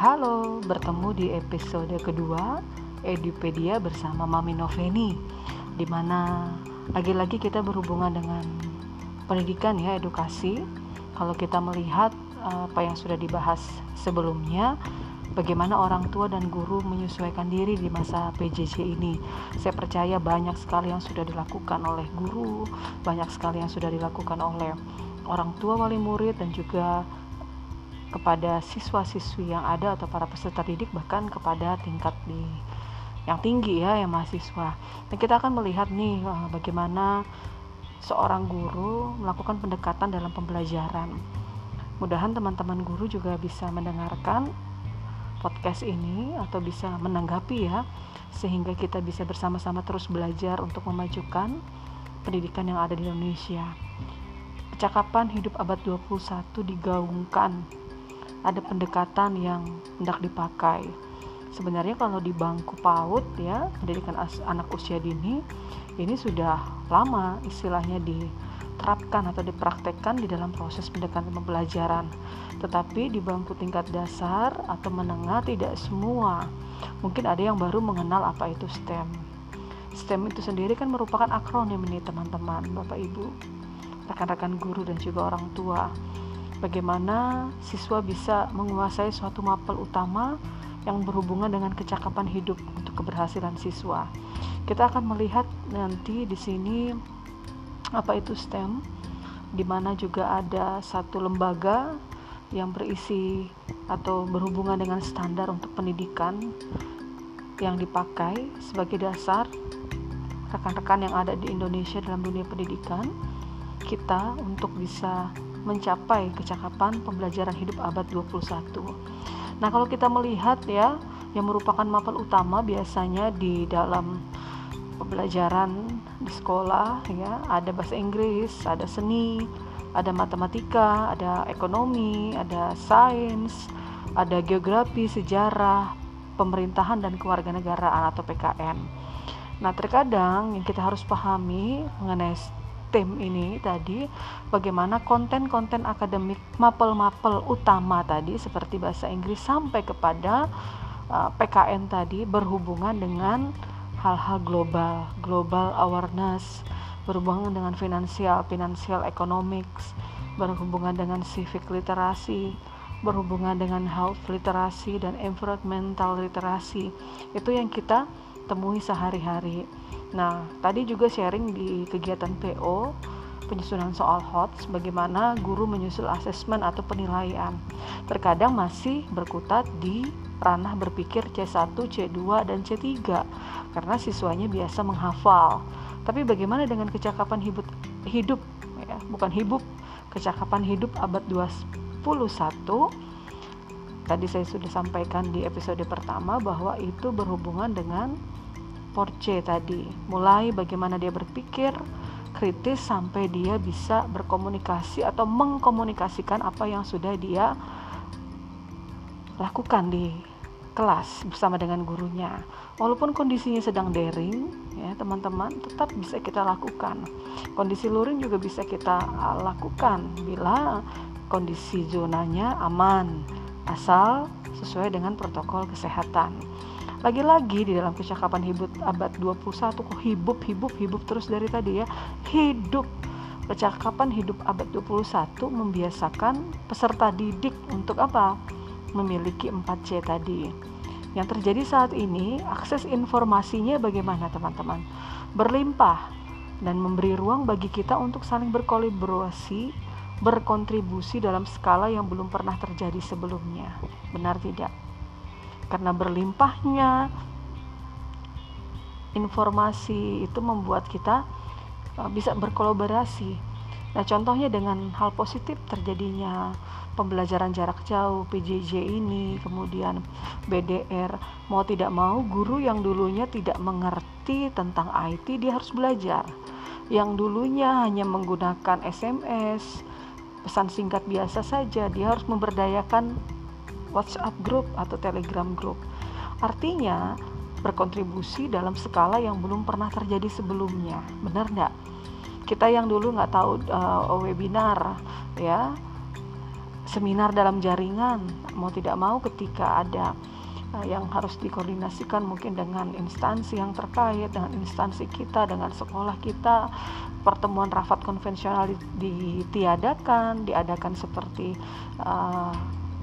Halo, bertemu di episode kedua Edupedia bersama Mami Noveni di mana lagi-lagi kita berhubungan dengan pendidikan ya, edukasi. Kalau kita melihat eh, apa yang sudah dibahas sebelumnya, bagaimana orang tua dan guru menyesuaikan diri di masa PJJ ini. Saya percaya banyak sekali yang sudah dilakukan oleh guru, banyak sekali yang sudah dilakukan oleh orang tua wali murid dan juga kepada siswa-siswi yang ada atau para peserta didik bahkan kepada tingkat di yang tinggi ya yang mahasiswa. Dan kita akan melihat nih eh, bagaimana seorang guru melakukan pendekatan dalam pembelajaran. Mudahan teman-teman guru juga bisa mendengarkan podcast ini atau bisa menanggapi ya sehingga kita bisa bersama-sama terus belajar untuk memajukan pendidikan yang ada di Indonesia. Percakapan hidup abad 21 digaungkan ada pendekatan yang hendak dipakai. Sebenarnya kalau di bangku PAUD ya, pendidikan anak usia dini ini sudah lama istilahnya diterapkan atau dipraktekkan di dalam proses pendekatan pembelajaran. Tetapi di bangku tingkat dasar atau menengah tidak semua. Mungkin ada yang baru mengenal apa itu STEM. STEM itu sendiri kan merupakan akronim ini teman-teman, Bapak Ibu, rekan-rekan guru dan juga orang tua bagaimana siswa bisa menguasai suatu mapel utama yang berhubungan dengan kecakapan hidup untuk keberhasilan siswa. Kita akan melihat nanti di sini apa itu STEM, di mana juga ada satu lembaga yang berisi atau berhubungan dengan standar untuk pendidikan yang dipakai sebagai dasar rekan-rekan yang ada di Indonesia dalam dunia pendidikan kita untuk bisa mencapai kecakapan pembelajaran hidup abad 21. Nah, kalau kita melihat ya, yang merupakan mapel utama biasanya di dalam pembelajaran di sekolah ya, ada bahasa Inggris, ada seni, ada matematika, ada ekonomi, ada sains, ada geografi, sejarah, pemerintahan dan kewarganegaraan atau PKN. Nah, terkadang yang kita harus pahami mengenai tim ini tadi bagaimana konten-konten akademik mapel-mapel utama tadi seperti bahasa Inggris sampai kepada uh, PKN tadi berhubungan dengan hal-hal global, global awareness, berhubungan dengan finansial, financial economics, berhubungan dengan civic literasi, berhubungan dengan health literasi dan environmental literasi. Itu yang kita temui sehari-hari. Nah, tadi juga sharing di kegiatan PO penyusunan soal HOTS bagaimana guru menyusul asesmen atau penilaian. Terkadang masih berkutat di ranah berpikir C1, C2, dan C3 karena siswanya biasa menghafal. Tapi bagaimana dengan kecakapan hidup hidup ya, bukan hidup, kecakapan hidup abad 21 tadi saya sudah sampaikan di episode pertama bahwa itu berhubungan dengan Porce tadi. Mulai bagaimana dia berpikir kritis sampai dia bisa berkomunikasi atau mengkomunikasikan apa yang sudah dia lakukan di kelas bersama dengan gurunya. Walaupun kondisinya sedang daring ya teman-teman tetap bisa kita lakukan. Kondisi luring juga bisa kita uh, lakukan bila kondisi zonanya aman asal sesuai dengan protokol kesehatan. Lagi-lagi di dalam kecakapan hidup abad 21 kok hidup hidup hidup terus dari tadi ya? Hidup. Kecakapan hidup abad 21 membiasakan peserta didik untuk apa? Memiliki 4C tadi. Yang terjadi saat ini akses informasinya bagaimana teman-teman? Berlimpah dan memberi ruang bagi kita untuk saling berkolaborasi berkontribusi dalam skala yang belum pernah terjadi sebelumnya benar tidak karena berlimpahnya informasi itu membuat kita uh, bisa berkolaborasi. Nah, contohnya dengan hal positif terjadinya pembelajaran jarak jauh PJJ ini, kemudian BDR, mau tidak mau guru yang dulunya tidak mengerti tentang IT dia harus belajar. Yang dulunya hanya menggunakan SMS, pesan singkat biasa saja, dia harus memberdayakan WhatsApp group atau Telegram group. Artinya berkontribusi dalam skala yang belum pernah terjadi sebelumnya. Benar nggak? Kita yang dulu nggak tahu uh, webinar, ya seminar dalam jaringan mau tidak mau ketika ada yang harus dikoordinasikan mungkin dengan instansi yang terkait dengan instansi kita dengan sekolah kita. Pertemuan rapat konvensional ditiadakan diadakan seperti uh,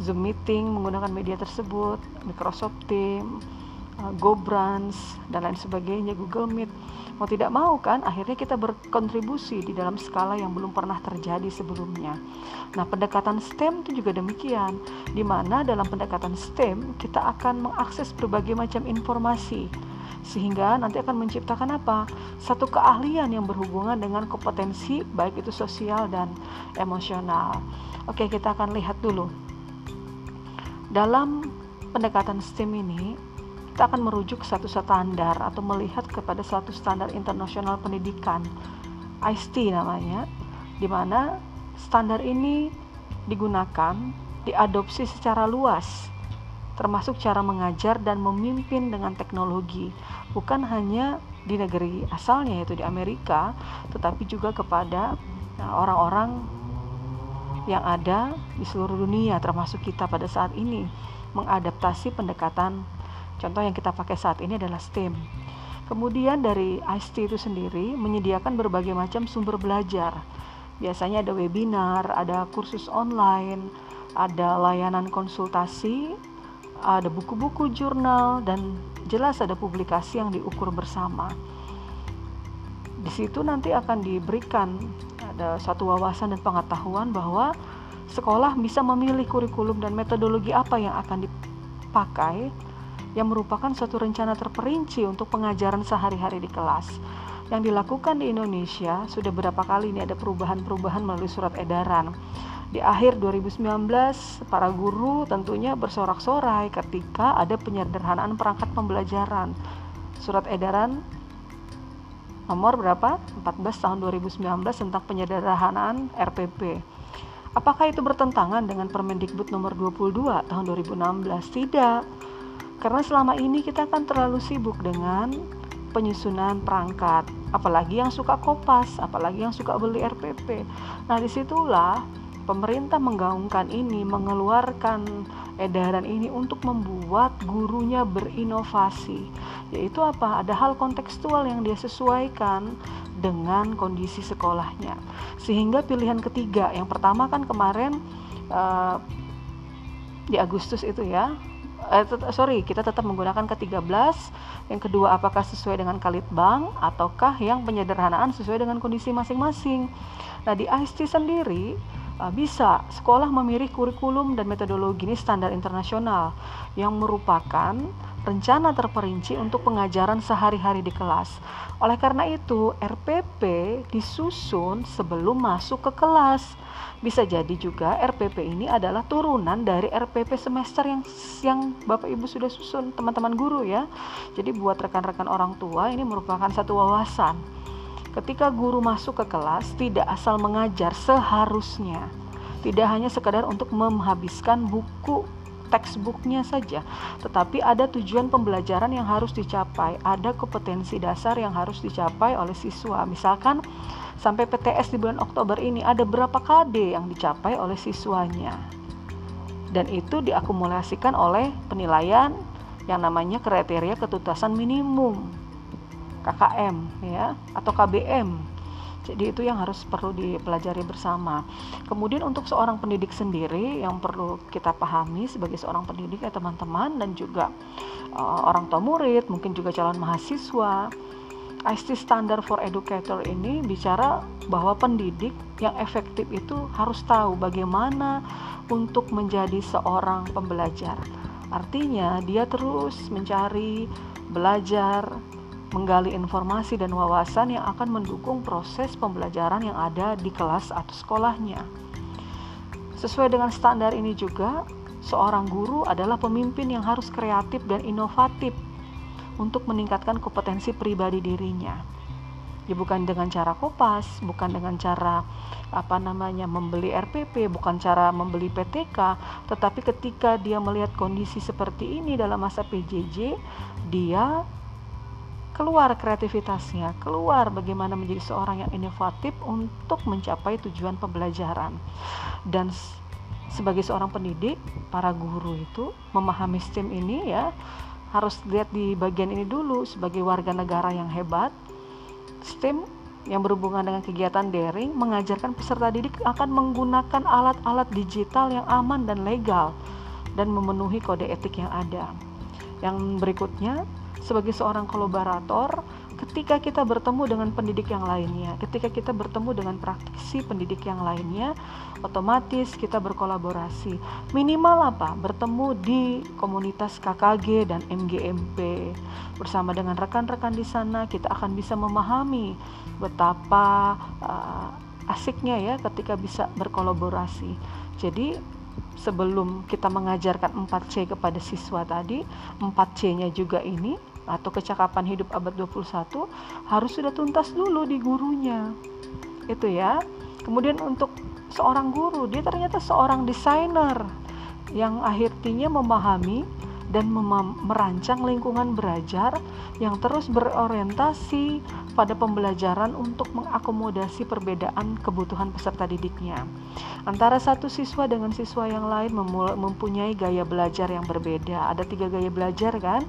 Zoom meeting menggunakan media tersebut Microsoft Teams uh, GoBrans dan lain sebagainya Google Meet mau tidak mau kan akhirnya kita berkontribusi di dalam skala yang belum pernah terjadi sebelumnya. Nah, pendekatan STEM itu juga demikian, di mana dalam pendekatan STEM kita akan mengakses berbagai macam informasi sehingga nanti akan menciptakan apa? Satu keahlian yang berhubungan dengan kompetensi baik itu sosial dan emosional. Oke, kita akan lihat dulu. Dalam pendekatan STEM ini kita akan merujuk satu standar atau melihat kepada satu standar internasional pendidikan IST namanya di mana standar ini digunakan diadopsi secara luas termasuk cara mengajar dan memimpin dengan teknologi bukan hanya di negeri asalnya yaitu di Amerika tetapi juga kepada nah, orang-orang yang ada di seluruh dunia termasuk kita pada saat ini mengadaptasi pendekatan Contoh yang kita pakai saat ini adalah STEM. Kemudian dari IST itu sendiri menyediakan berbagai macam sumber belajar. Biasanya ada webinar, ada kursus online, ada layanan konsultasi, ada buku-buku jurnal dan jelas ada publikasi yang diukur bersama. Di situ nanti akan diberikan ada satu wawasan dan pengetahuan bahwa sekolah bisa memilih kurikulum dan metodologi apa yang akan dipakai yang merupakan suatu rencana terperinci untuk pengajaran sehari-hari di kelas. Yang dilakukan di Indonesia sudah berapa kali ini ada perubahan-perubahan melalui surat edaran. Di akhir 2019, para guru tentunya bersorak-sorai ketika ada penyederhanaan perangkat pembelajaran. Surat edaran nomor berapa? 14 tahun 2019 tentang penyederhanaan RPP. Apakah itu bertentangan dengan Permendikbud nomor 22 tahun 2016? Tidak karena selama ini kita kan terlalu sibuk dengan penyusunan perangkat, apalagi yang suka kopas, apalagi yang suka beli RPP. Nah, di situlah pemerintah menggaungkan ini, mengeluarkan edaran ini untuk membuat gurunya berinovasi. Yaitu apa? Ada hal kontekstual yang dia sesuaikan dengan kondisi sekolahnya. Sehingga pilihan ketiga, yang pertama kan kemarin uh, di Agustus itu ya, eh, sorry kita tetap menggunakan ke-13 yang kedua apakah sesuai dengan kalitbang ataukah yang penyederhanaan sesuai dengan kondisi masing-masing? Nah di IST sendiri bisa sekolah memilih kurikulum dan metodologi ini standar internasional yang merupakan rencana terperinci untuk pengajaran sehari-hari di kelas. Oleh karena itu, RPP disusun sebelum masuk ke kelas. Bisa jadi juga RPP ini adalah turunan dari RPP semester yang yang Bapak Ibu sudah susun, teman-teman guru ya. Jadi buat rekan-rekan orang tua ini merupakan satu wawasan. Ketika guru masuk ke kelas, tidak asal mengajar seharusnya. Tidak hanya sekedar untuk menghabiskan buku textbooknya saja, tetapi ada tujuan pembelajaran yang harus dicapai, ada kompetensi dasar yang harus dicapai oleh siswa. Misalkan sampai PTS di bulan Oktober ini ada berapa KD yang dicapai oleh siswanya. Dan itu diakumulasikan oleh penilaian yang namanya kriteria ketuntasan minimum KKM ya atau KBM jadi itu yang harus perlu dipelajari bersama. Kemudian untuk seorang pendidik sendiri yang perlu kita pahami sebagai seorang pendidik ya teman-teman dan juga uh, orang tua murid, mungkin juga calon mahasiswa. IST Standard for Educator ini bicara bahwa pendidik yang efektif itu harus tahu bagaimana untuk menjadi seorang pembelajar. Artinya, dia terus mencari, belajar, menggali informasi dan wawasan yang akan mendukung proses pembelajaran yang ada di kelas atau sekolahnya. Sesuai dengan standar ini juga, seorang guru adalah pemimpin yang harus kreatif dan inovatif untuk meningkatkan kompetensi pribadi dirinya. Ya bukan dengan cara kopas, bukan dengan cara apa namanya membeli RPP, bukan cara membeli PTK, tetapi ketika dia melihat kondisi seperti ini dalam masa PJJ, dia keluar kreativitasnya, keluar bagaimana menjadi seorang yang inovatif untuk mencapai tujuan pembelajaran. Dan sebagai seorang pendidik para guru itu memahami STEM ini ya harus lihat di bagian ini dulu sebagai warga negara yang hebat STEM yang berhubungan dengan kegiatan daring mengajarkan peserta didik akan menggunakan alat-alat digital yang aman dan legal dan memenuhi kode etik yang ada. Yang berikutnya, sebagai seorang kolaborator, ketika kita bertemu dengan pendidik yang lainnya, ketika kita bertemu dengan praktisi pendidik yang lainnya, otomatis kita berkolaborasi. Minimal apa? Bertemu di komunitas KKG dan MGMP. Bersama dengan rekan-rekan di sana, kita akan bisa memahami betapa uh, asiknya ya ketika bisa berkolaborasi. Jadi sebelum kita mengajarkan 4C kepada siswa tadi, 4C-nya juga ini atau kecakapan hidup abad 21 harus sudah tuntas dulu di gurunya. Itu ya. Kemudian untuk seorang guru, dia ternyata seorang desainer yang akhirnya memahami dan merancang lingkungan belajar yang terus berorientasi pada pembelajaran untuk mengakomodasi perbedaan kebutuhan peserta didiknya. Antara satu siswa dengan siswa yang lain mempunyai gaya belajar yang berbeda. Ada tiga gaya belajar kan?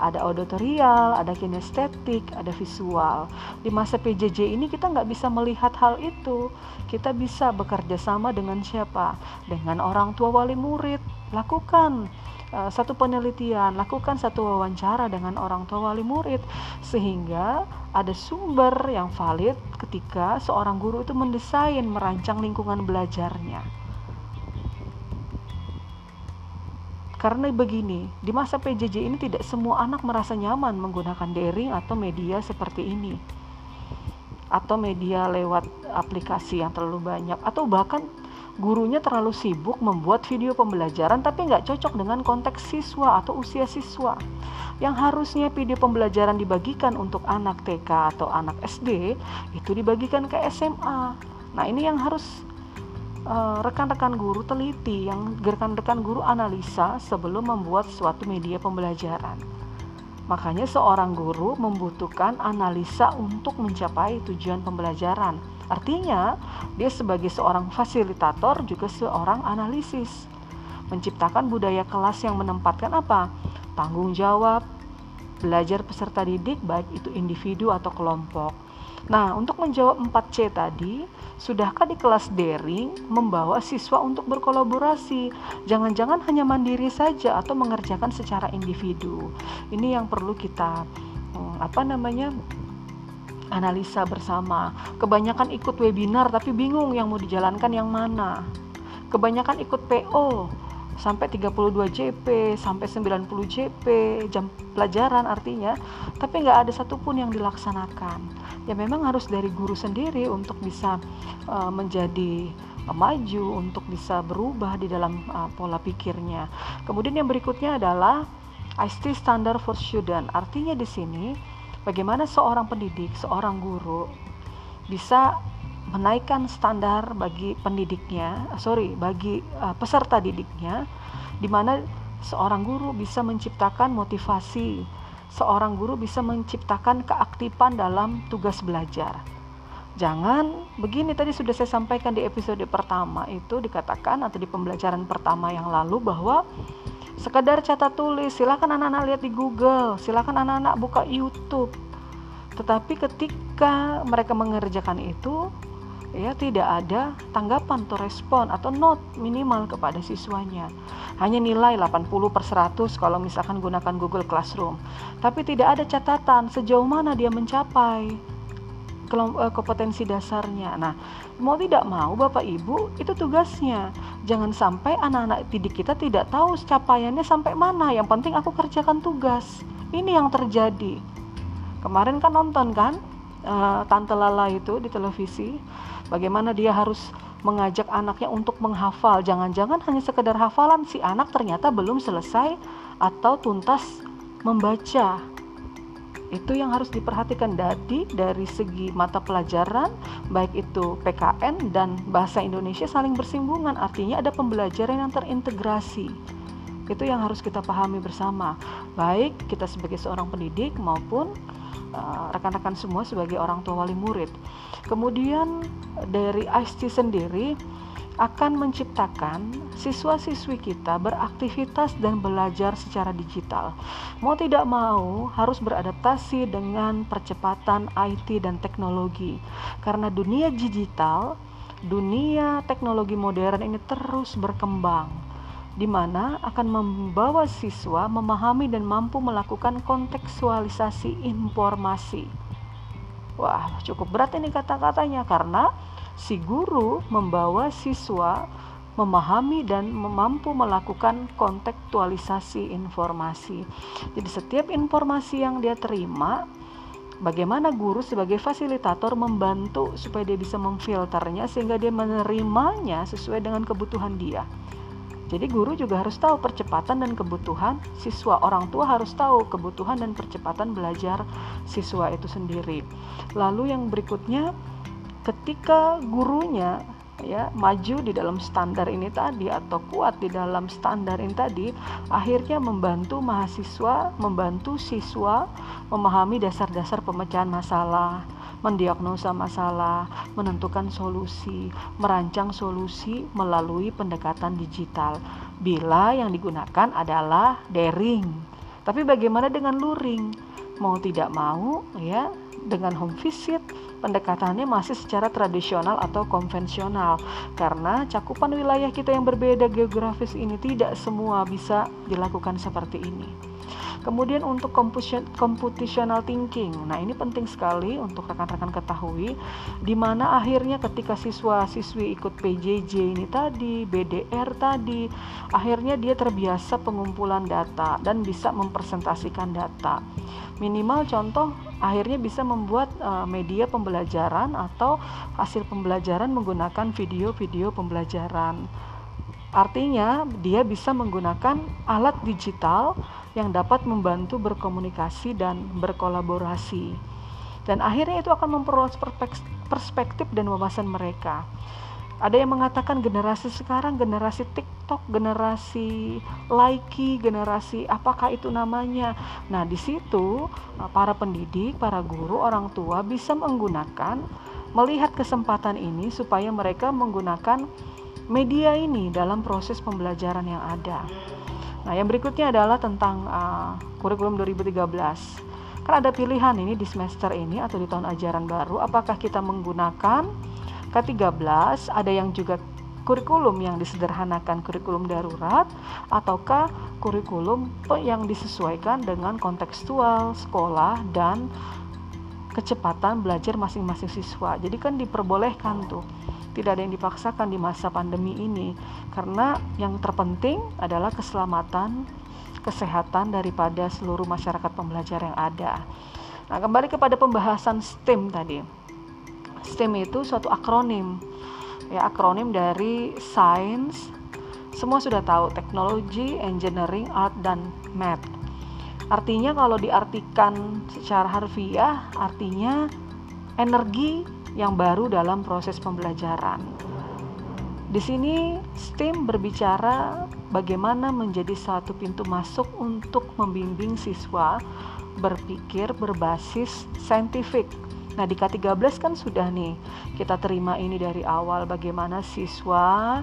Ada auditorial, ada kinestetik, ada visual. Di masa PJJ ini kita nggak bisa melihat hal itu. Kita bisa bekerja sama dengan siapa? Dengan orang tua wali murid. Lakukan satu penelitian, lakukan satu wawancara dengan orang tua wali murid sehingga ada sumber yang valid ketika seorang guru itu mendesain merancang lingkungan belajarnya. Karena begini, di masa PJJ ini tidak semua anak merasa nyaman menggunakan daring atau media seperti ini. Atau media lewat aplikasi yang terlalu banyak atau bahkan gurunya terlalu sibuk membuat video pembelajaran tapi nggak cocok dengan konteks siswa atau usia siswa. Yang harusnya video pembelajaran dibagikan untuk anak TK atau anak SD itu dibagikan ke SMA. Nah ini yang harus eh, rekan-rekan uh, guru teliti, yang rekan-rekan guru analisa sebelum membuat suatu media pembelajaran. Makanya seorang guru membutuhkan analisa untuk mencapai tujuan pembelajaran Artinya, dia sebagai seorang fasilitator juga seorang analisis. Menciptakan budaya kelas yang menempatkan apa? Tanggung jawab, belajar peserta didik baik itu individu atau kelompok. Nah, untuk menjawab 4C tadi, sudahkah di kelas daring membawa siswa untuk berkolaborasi? Jangan-jangan hanya mandiri saja atau mengerjakan secara individu. Ini yang perlu kita hmm, apa namanya? Analisa bersama. Kebanyakan ikut webinar tapi bingung yang mau dijalankan yang mana. Kebanyakan ikut PO sampai 32 JP, sampai 90 JP jam pelajaran artinya, tapi nggak ada satupun yang dilaksanakan. Ya memang harus dari guru sendiri untuk bisa uh, menjadi maju, untuk bisa berubah di dalam uh, pola pikirnya. Kemudian yang berikutnya adalah IST Standard for Student. Artinya di sini bagaimana seorang pendidik, seorang guru bisa menaikkan standar bagi pendidiknya, sorry, bagi uh, peserta didiknya, di mana seorang guru bisa menciptakan motivasi, seorang guru bisa menciptakan keaktifan dalam tugas belajar. Jangan begini tadi sudah saya sampaikan di episode pertama itu dikatakan atau di pembelajaran pertama yang lalu bahwa sekedar catat tulis silakan anak-anak lihat di Google silakan anak-anak buka YouTube. Tetapi ketika mereka mengerjakan itu ya tidak ada tanggapan atau respon atau not minimal kepada siswanya. Hanya nilai 80 per 100 kalau misalkan gunakan Google Classroom. Tapi tidak ada catatan sejauh mana dia mencapai kompetensi dasarnya. Nah, mau tidak mau Bapak Ibu itu tugasnya. Jangan sampai anak-anak didik kita tidak tahu capaiannya sampai mana. Yang penting aku kerjakan tugas. Ini yang terjadi. Kemarin kan nonton kan uh, Tante Lala itu di televisi bagaimana dia harus mengajak anaknya untuk menghafal. Jangan-jangan hanya sekedar hafalan si anak ternyata belum selesai atau tuntas membaca itu yang harus diperhatikan. Dari dari segi mata pelajaran baik itu PKN dan bahasa Indonesia saling bersinggungan. Artinya ada pembelajaran yang terintegrasi itu yang harus kita pahami bersama baik kita sebagai seorang pendidik maupun uh, rekan-rekan uh, semua sebagai orang tua wali murid kemudian dari IST sendiri akan menciptakan siswa-siswi kita beraktivitas dan belajar secara digital. Mau tidak mau harus beradaptasi dengan percepatan IT dan teknologi. Karena dunia digital, dunia teknologi modern ini terus berkembang di mana akan membawa siswa memahami dan mampu melakukan kontekstualisasi informasi. Wah, cukup berat ini kata-katanya karena si guru membawa siswa memahami dan mampu melakukan kontekstualisasi informasi. Jadi setiap informasi yang dia terima bagaimana guru sebagai fasilitator membantu supaya dia bisa memfilternya sehingga dia menerimanya sesuai dengan kebutuhan dia. Jadi guru juga harus tahu percepatan dan kebutuhan siswa. Orang tua harus tahu kebutuhan dan percepatan belajar siswa itu sendiri. Lalu yang berikutnya ketika gurunya ya maju di dalam standar ini tadi atau kuat di dalam standar ini tadi akhirnya membantu mahasiswa membantu siswa memahami dasar-dasar pemecahan masalah mendiagnosa masalah, menentukan solusi, merancang solusi melalui pendekatan digital. Bila yang digunakan adalah daring. Tapi bagaimana dengan luring? Mau tidak mau ya dengan home visit pendekatannya masih secara tradisional atau konvensional karena cakupan wilayah kita yang berbeda geografis ini tidak semua bisa dilakukan seperti ini. Kemudian untuk computational thinking. Nah, ini penting sekali untuk rekan-rekan ketahui di mana akhirnya ketika siswa-siswi ikut PJJ ini tadi, BDR tadi, akhirnya dia terbiasa pengumpulan data dan bisa mempresentasikan data. Minimal contoh akhirnya bisa membuat uh, media pembelajaran atau hasil pembelajaran menggunakan video-video pembelajaran. Artinya, dia bisa menggunakan alat digital yang dapat membantu berkomunikasi dan berkolaborasi. Dan akhirnya itu akan memperluas perspektif dan wawasan mereka. Ada yang mengatakan generasi sekarang generasi TikTok, generasi Likey, generasi apakah itu namanya. Nah, di situ uh, para pendidik, para guru, orang tua bisa menggunakan melihat kesempatan ini supaya mereka menggunakan media ini dalam proses pembelajaran yang ada. Nah, yang berikutnya adalah tentang uh, kurikulum 2013. Kan ada pilihan ini di semester ini atau di tahun ajaran baru apakah kita menggunakan Ke-13 ada yang juga kurikulum yang disederhanakan kurikulum darurat ataukah kurikulum yang disesuaikan dengan kontekstual sekolah dan kecepatan belajar masing-masing siswa. Jadi kan diperbolehkan tuh. Tidak ada yang dipaksakan di masa pandemi ini karena yang terpenting adalah keselamatan kesehatan daripada seluruh masyarakat pembelajar yang ada. Nah, kembali kepada pembahasan STEM tadi. STEM itu suatu akronim ya akronim dari Science semua sudah tahu teknologi, engineering, art dan math. Artinya kalau diartikan secara harfiah artinya energi yang baru dalam proses pembelajaran. Di sini STEM berbicara bagaimana menjadi satu pintu masuk untuk membimbing siswa berpikir berbasis saintifik Nah, di K13 kan sudah nih kita terima ini dari awal bagaimana siswa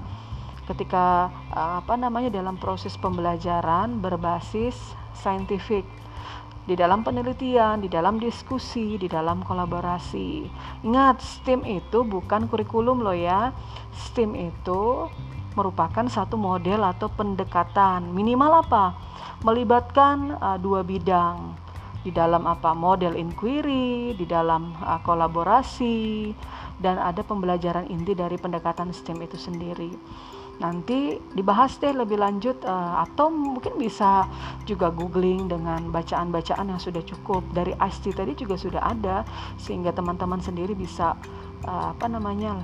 ketika eh, apa namanya dalam proses pembelajaran berbasis saintifik di dalam penelitian, di dalam diskusi, di dalam kolaborasi. Ingat, STEM itu bukan kurikulum loh ya. STEM itu merupakan satu model atau pendekatan minimal apa? Melibatkan uh, dua bidang di dalam apa model inquiry, di dalam uh, kolaborasi dan ada pembelajaran inti dari pendekatan STEM itu sendiri. Nanti dibahas deh lebih lanjut uh, atau mungkin bisa juga googling dengan bacaan-bacaan yang sudah cukup. Dari IST tadi juga sudah ada sehingga teman-teman sendiri bisa uh, apa namanya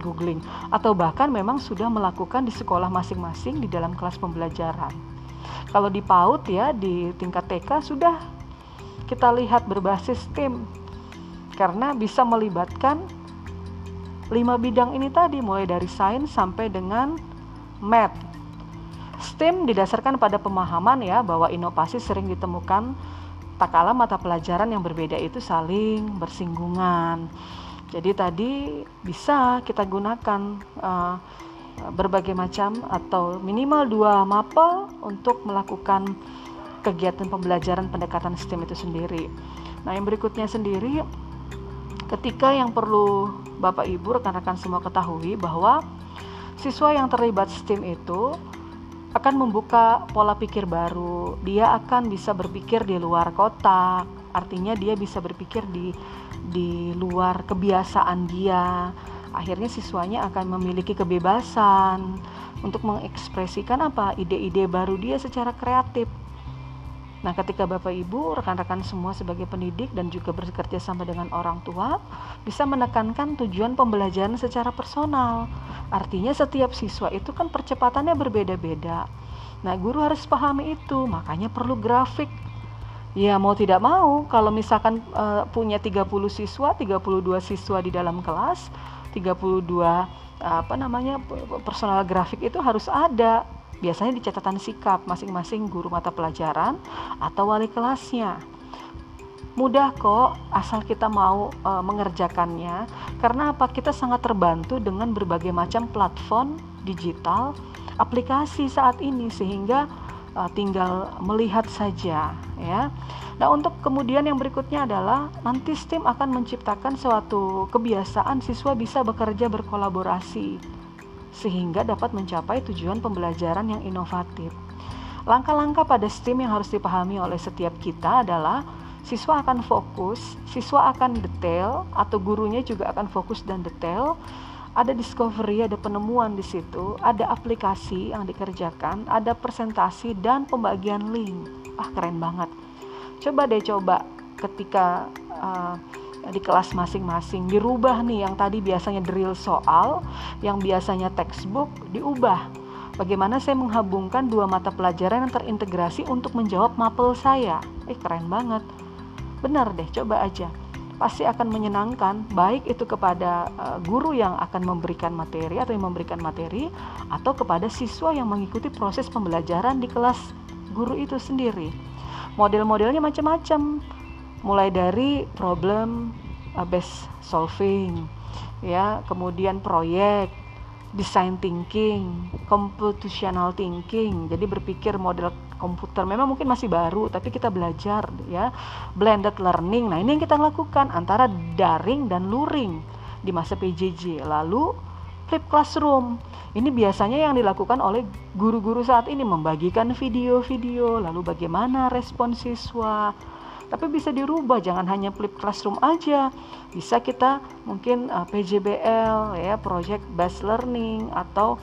googling. Atau bahkan memang sudah melakukan di sekolah masing-masing di dalam kelas pembelajaran. Kalau di PAUD ya di tingkat TK sudah kita lihat berbasis tim. Karena bisa melibatkan lima bidang ini tadi mulai dari sains sampai dengan math. STEM didasarkan pada pemahaman ya bahwa inovasi sering ditemukan tak kalah mata pelajaran yang berbeda itu saling bersinggungan. Jadi tadi bisa kita gunakan uh, berbagai macam atau minimal dua mapel untuk melakukan kegiatan pembelajaran pendekatan STEM itu sendiri. Nah, yang berikutnya sendiri ketika yang perlu Bapak Ibu rekan-rekan semua ketahui bahwa siswa yang terlibat STEM itu akan membuka pola pikir baru. Dia akan bisa berpikir di luar kotak. Artinya dia bisa berpikir di di luar kebiasaan dia akhirnya siswanya akan memiliki kebebasan untuk mengekspresikan apa ide-ide baru dia secara kreatif. Nah, ketika Bapak Ibu, rekan-rekan semua sebagai pendidik dan juga bekerja sama dengan orang tua bisa menekankan tujuan pembelajaran secara personal. Artinya setiap siswa itu kan percepatannya berbeda-beda. Nah, guru harus pahami itu, makanya perlu grafik. Ya, mau tidak mau kalau misalkan e, punya 30 siswa, 32 siswa di dalam kelas, 32 apa namanya personal grafik itu harus ada biasanya di catatan sikap masing-masing guru mata pelajaran atau wali kelasnya. Mudah kok asal kita mau e, mengerjakannya karena apa? Kita sangat terbantu dengan berbagai macam platform digital aplikasi saat ini sehingga e, tinggal melihat saja ya. Nah, untuk kemudian yang berikutnya adalah nanti STEAM akan menciptakan suatu kebiasaan siswa bisa bekerja berkolaborasi sehingga dapat mencapai tujuan pembelajaran yang inovatif. Langkah-langkah pada STEAM yang harus dipahami oleh setiap kita adalah siswa akan fokus, siswa akan detail atau gurunya juga akan fokus dan detail. Ada discovery, ada penemuan di situ, ada aplikasi yang dikerjakan, ada presentasi dan pembagian link. Ah, keren banget coba deh coba ketika uh, di kelas masing-masing dirubah nih yang tadi biasanya drill soal yang biasanya textbook diubah. Bagaimana saya menghubungkan dua mata pelajaran yang terintegrasi untuk menjawab mapel saya? Eh keren banget. Benar deh coba aja. Pasti akan menyenangkan baik itu kepada uh, guru yang akan memberikan materi atau yang memberikan materi atau kepada siswa yang mengikuti proses pembelajaran di kelas guru itu sendiri. Model-modelnya macam-macam mulai dari problem uh, based solving ya kemudian proyek design thinking computational thinking. Jadi berpikir model komputer memang mungkin masih baru tapi kita belajar ya blended learning. Nah ini yang kita lakukan antara daring dan luring di masa PJJ lalu flip classroom. Ini biasanya yang dilakukan oleh guru-guru saat ini membagikan video-video, lalu bagaimana respon siswa. Tapi bisa dirubah, jangan hanya flip classroom aja. Bisa kita mungkin uh, PJBL ya, project based learning atau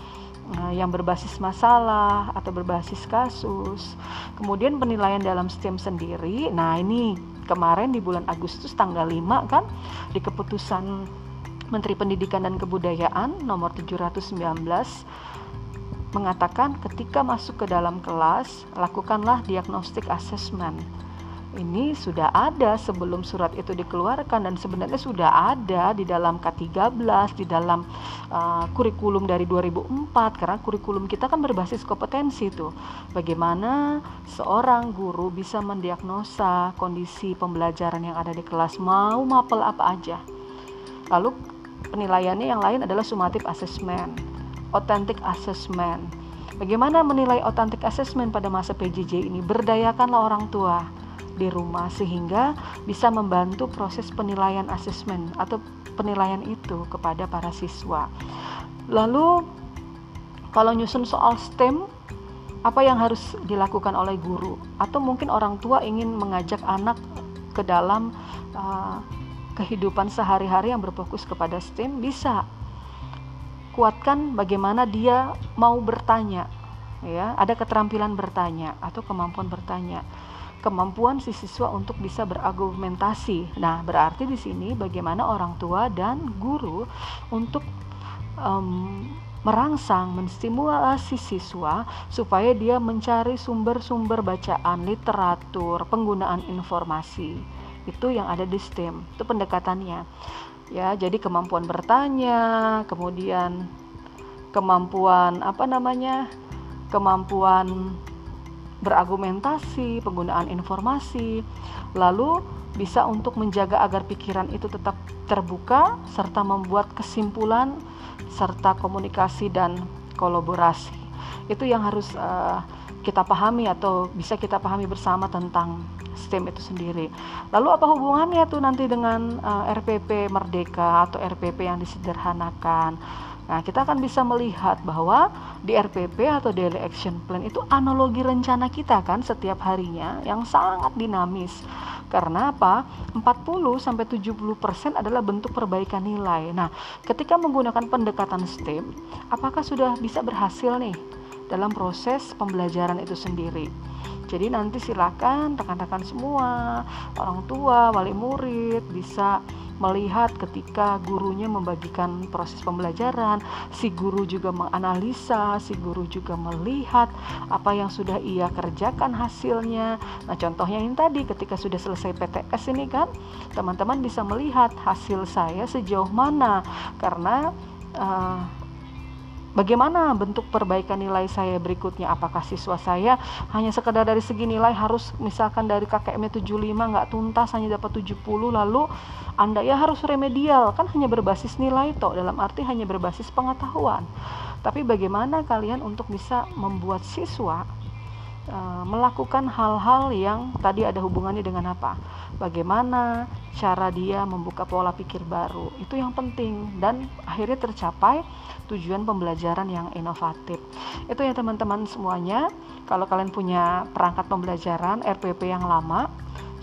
uh, yang berbasis masalah atau berbasis kasus. Kemudian penilaian dalam STEM sendiri. Nah, ini kemarin di bulan Agustus tanggal 5 kan di keputusan Menteri Pendidikan dan Kebudayaan nomor 719 mengatakan ketika masuk ke dalam kelas lakukanlah diagnostik assessment. Ini sudah ada sebelum surat itu dikeluarkan dan sebenarnya sudah ada di dalam K13 di dalam uh, kurikulum dari 2004 karena kurikulum kita kan berbasis kompetensi itu. Bagaimana seorang guru bisa mendiagnosa kondisi pembelajaran yang ada di kelas mau mapel apa aja. Lalu penilaiannya yang lain adalah summative assessment, authentic assessment. Bagaimana menilai authentic assessment pada masa PJJ ini? Berdayakanlah orang tua di rumah sehingga bisa membantu proses penilaian assessment atau penilaian itu kepada para siswa. Lalu kalau nyusun soal STEM apa yang harus dilakukan oleh guru? Atau mungkin orang tua ingin mengajak anak ke dalam uh, kehidupan sehari-hari yang berfokus kepada STEM? Bisa. Kuatkan bagaimana dia mau bertanya ya. Ada keterampilan bertanya atau kemampuan bertanya kemampuan si siswa untuk bisa berargumentasi. Nah berarti di sini bagaimana orang tua dan guru untuk um, merangsang, menstimulasi siswa supaya dia mencari sumber-sumber bacaan, literatur, penggunaan informasi. Itu yang ada di STEM. Itu pendekatannya. Ya jadi kemampuan bertanya kemudian kemampuan apa namanya kemampuan berargumentasi penggunaan informasi lalu bisa untuk menjaga agar pikiran itu tetap terbuka serta membuat kesimpulan serta komunikasi dan kolaborasi itu yang harus uh, kita pahami atau bisa kita pahami bersama tentang STEM itu sendiri. Lalu apa hubungannya tuh nanti dengan uh, eh, RPP Merdeka atau RPP yang disederhanakan? Nah, kita akan bisa melihat bahwa di RPP atau Daily Action Plan itu analogi rencana kita kan setiap harinya yang sangat dinamis. Karena apa? 40 sampai 70% adalah bentuk perbaikan nilai. Nah, ketika menggunakan pendekatan STEM, apakah sudah bisa berhasil nih dalam proses pembelajaran itu sendiri? Jadi nanti silakan rekan-rekan semua, orang tua, wali murid bisa melihat ketika gurunya membagikan proses pembelajaran, si guru juga menganalisa, si guru juga melihat apa yang sudah ia kerjakan hasilnya. Nah, contohnya ini tadi ketika sudah selesai PTS ini kan, teman-teman bisa melihat hasil saya sejauh mana karena uh, Bagaimana bentuk perbaikan nilai saya berikutnya? Apakah siswa saya hanya sekedar dari segi nilai harus misalkan dari KKM 75 nggak tuntas hanya dapat 70 lalu Anda ya harus remedial kan hanya berbasis nilai toh dalam arti hanya berbasis pengetahuan. Tapi bagaimana kalian untuk bisa membuat siswa uh, melakukan hal-hal yang tadi ada hubungannya dengan apa? Bagaimana cara dia membuka pola pikir baru? Itu yang penting dan akhirnya tercapai tujuan pembelajaran yang inovatif. Itu ya teman-teman semuanya. Kalau kalian punya perangkat pembelajaran RPP yang lama,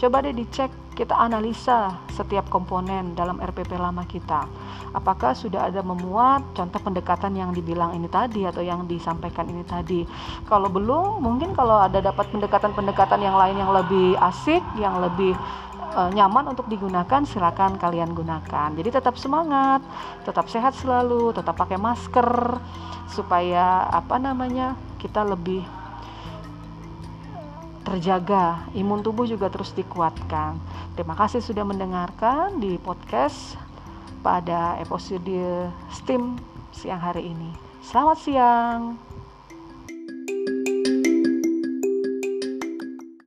coba deh dicek kita analisa setiap komponen dalam RPP lama kita. Apakah sudah ada memuat contoh pendekatan yang dibilang ini tadi atau yang disampaikan ini tadi? Kalau belum, mungkin kalau ada dapat pendekatan-pendekatan yang lain yang lebih asik, yang lebih uh, nyaman untuk digunakan silakan kalian gunakan jadi tetap semangat tetap sehat selalu tetap pakai masker supaya apa namanya kita lebih terjaga imun tubuh juga terus dikuatkan. Terima kasih sudah mendengarkan di podcast pada episode STEAM siang hari ini. Selamat siang